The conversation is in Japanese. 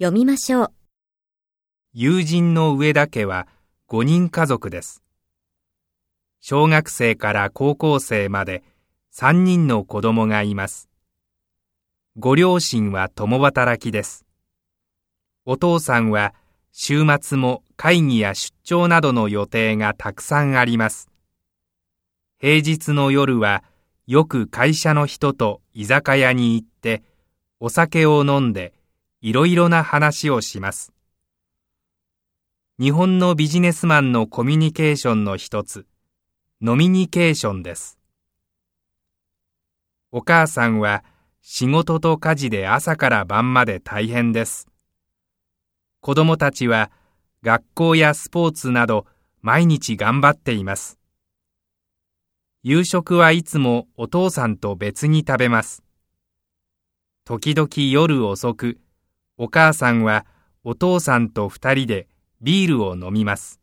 読みましょう。友人の上田家は5人家族です。小学生から高校生まで3人の子供がいます。ご両親は共働きです。お父さんは週末も会議や出張などの予定がたくさんあります。平日の夜はよく会社の人と居酒屋に行ってお酒を飲んでいろいろな話をします。日本のビジネスマンのコミュニケーションの一つ、ノミニケーションです。お母さんは仕事と家事で朝から晩まで大変です。子供たちは学校やスポーツなど毎日頑張っています。夕食はいつもお父さんと別に食べます。時々夜遅く、お母さんはお父さんと二人でビールを飲みます。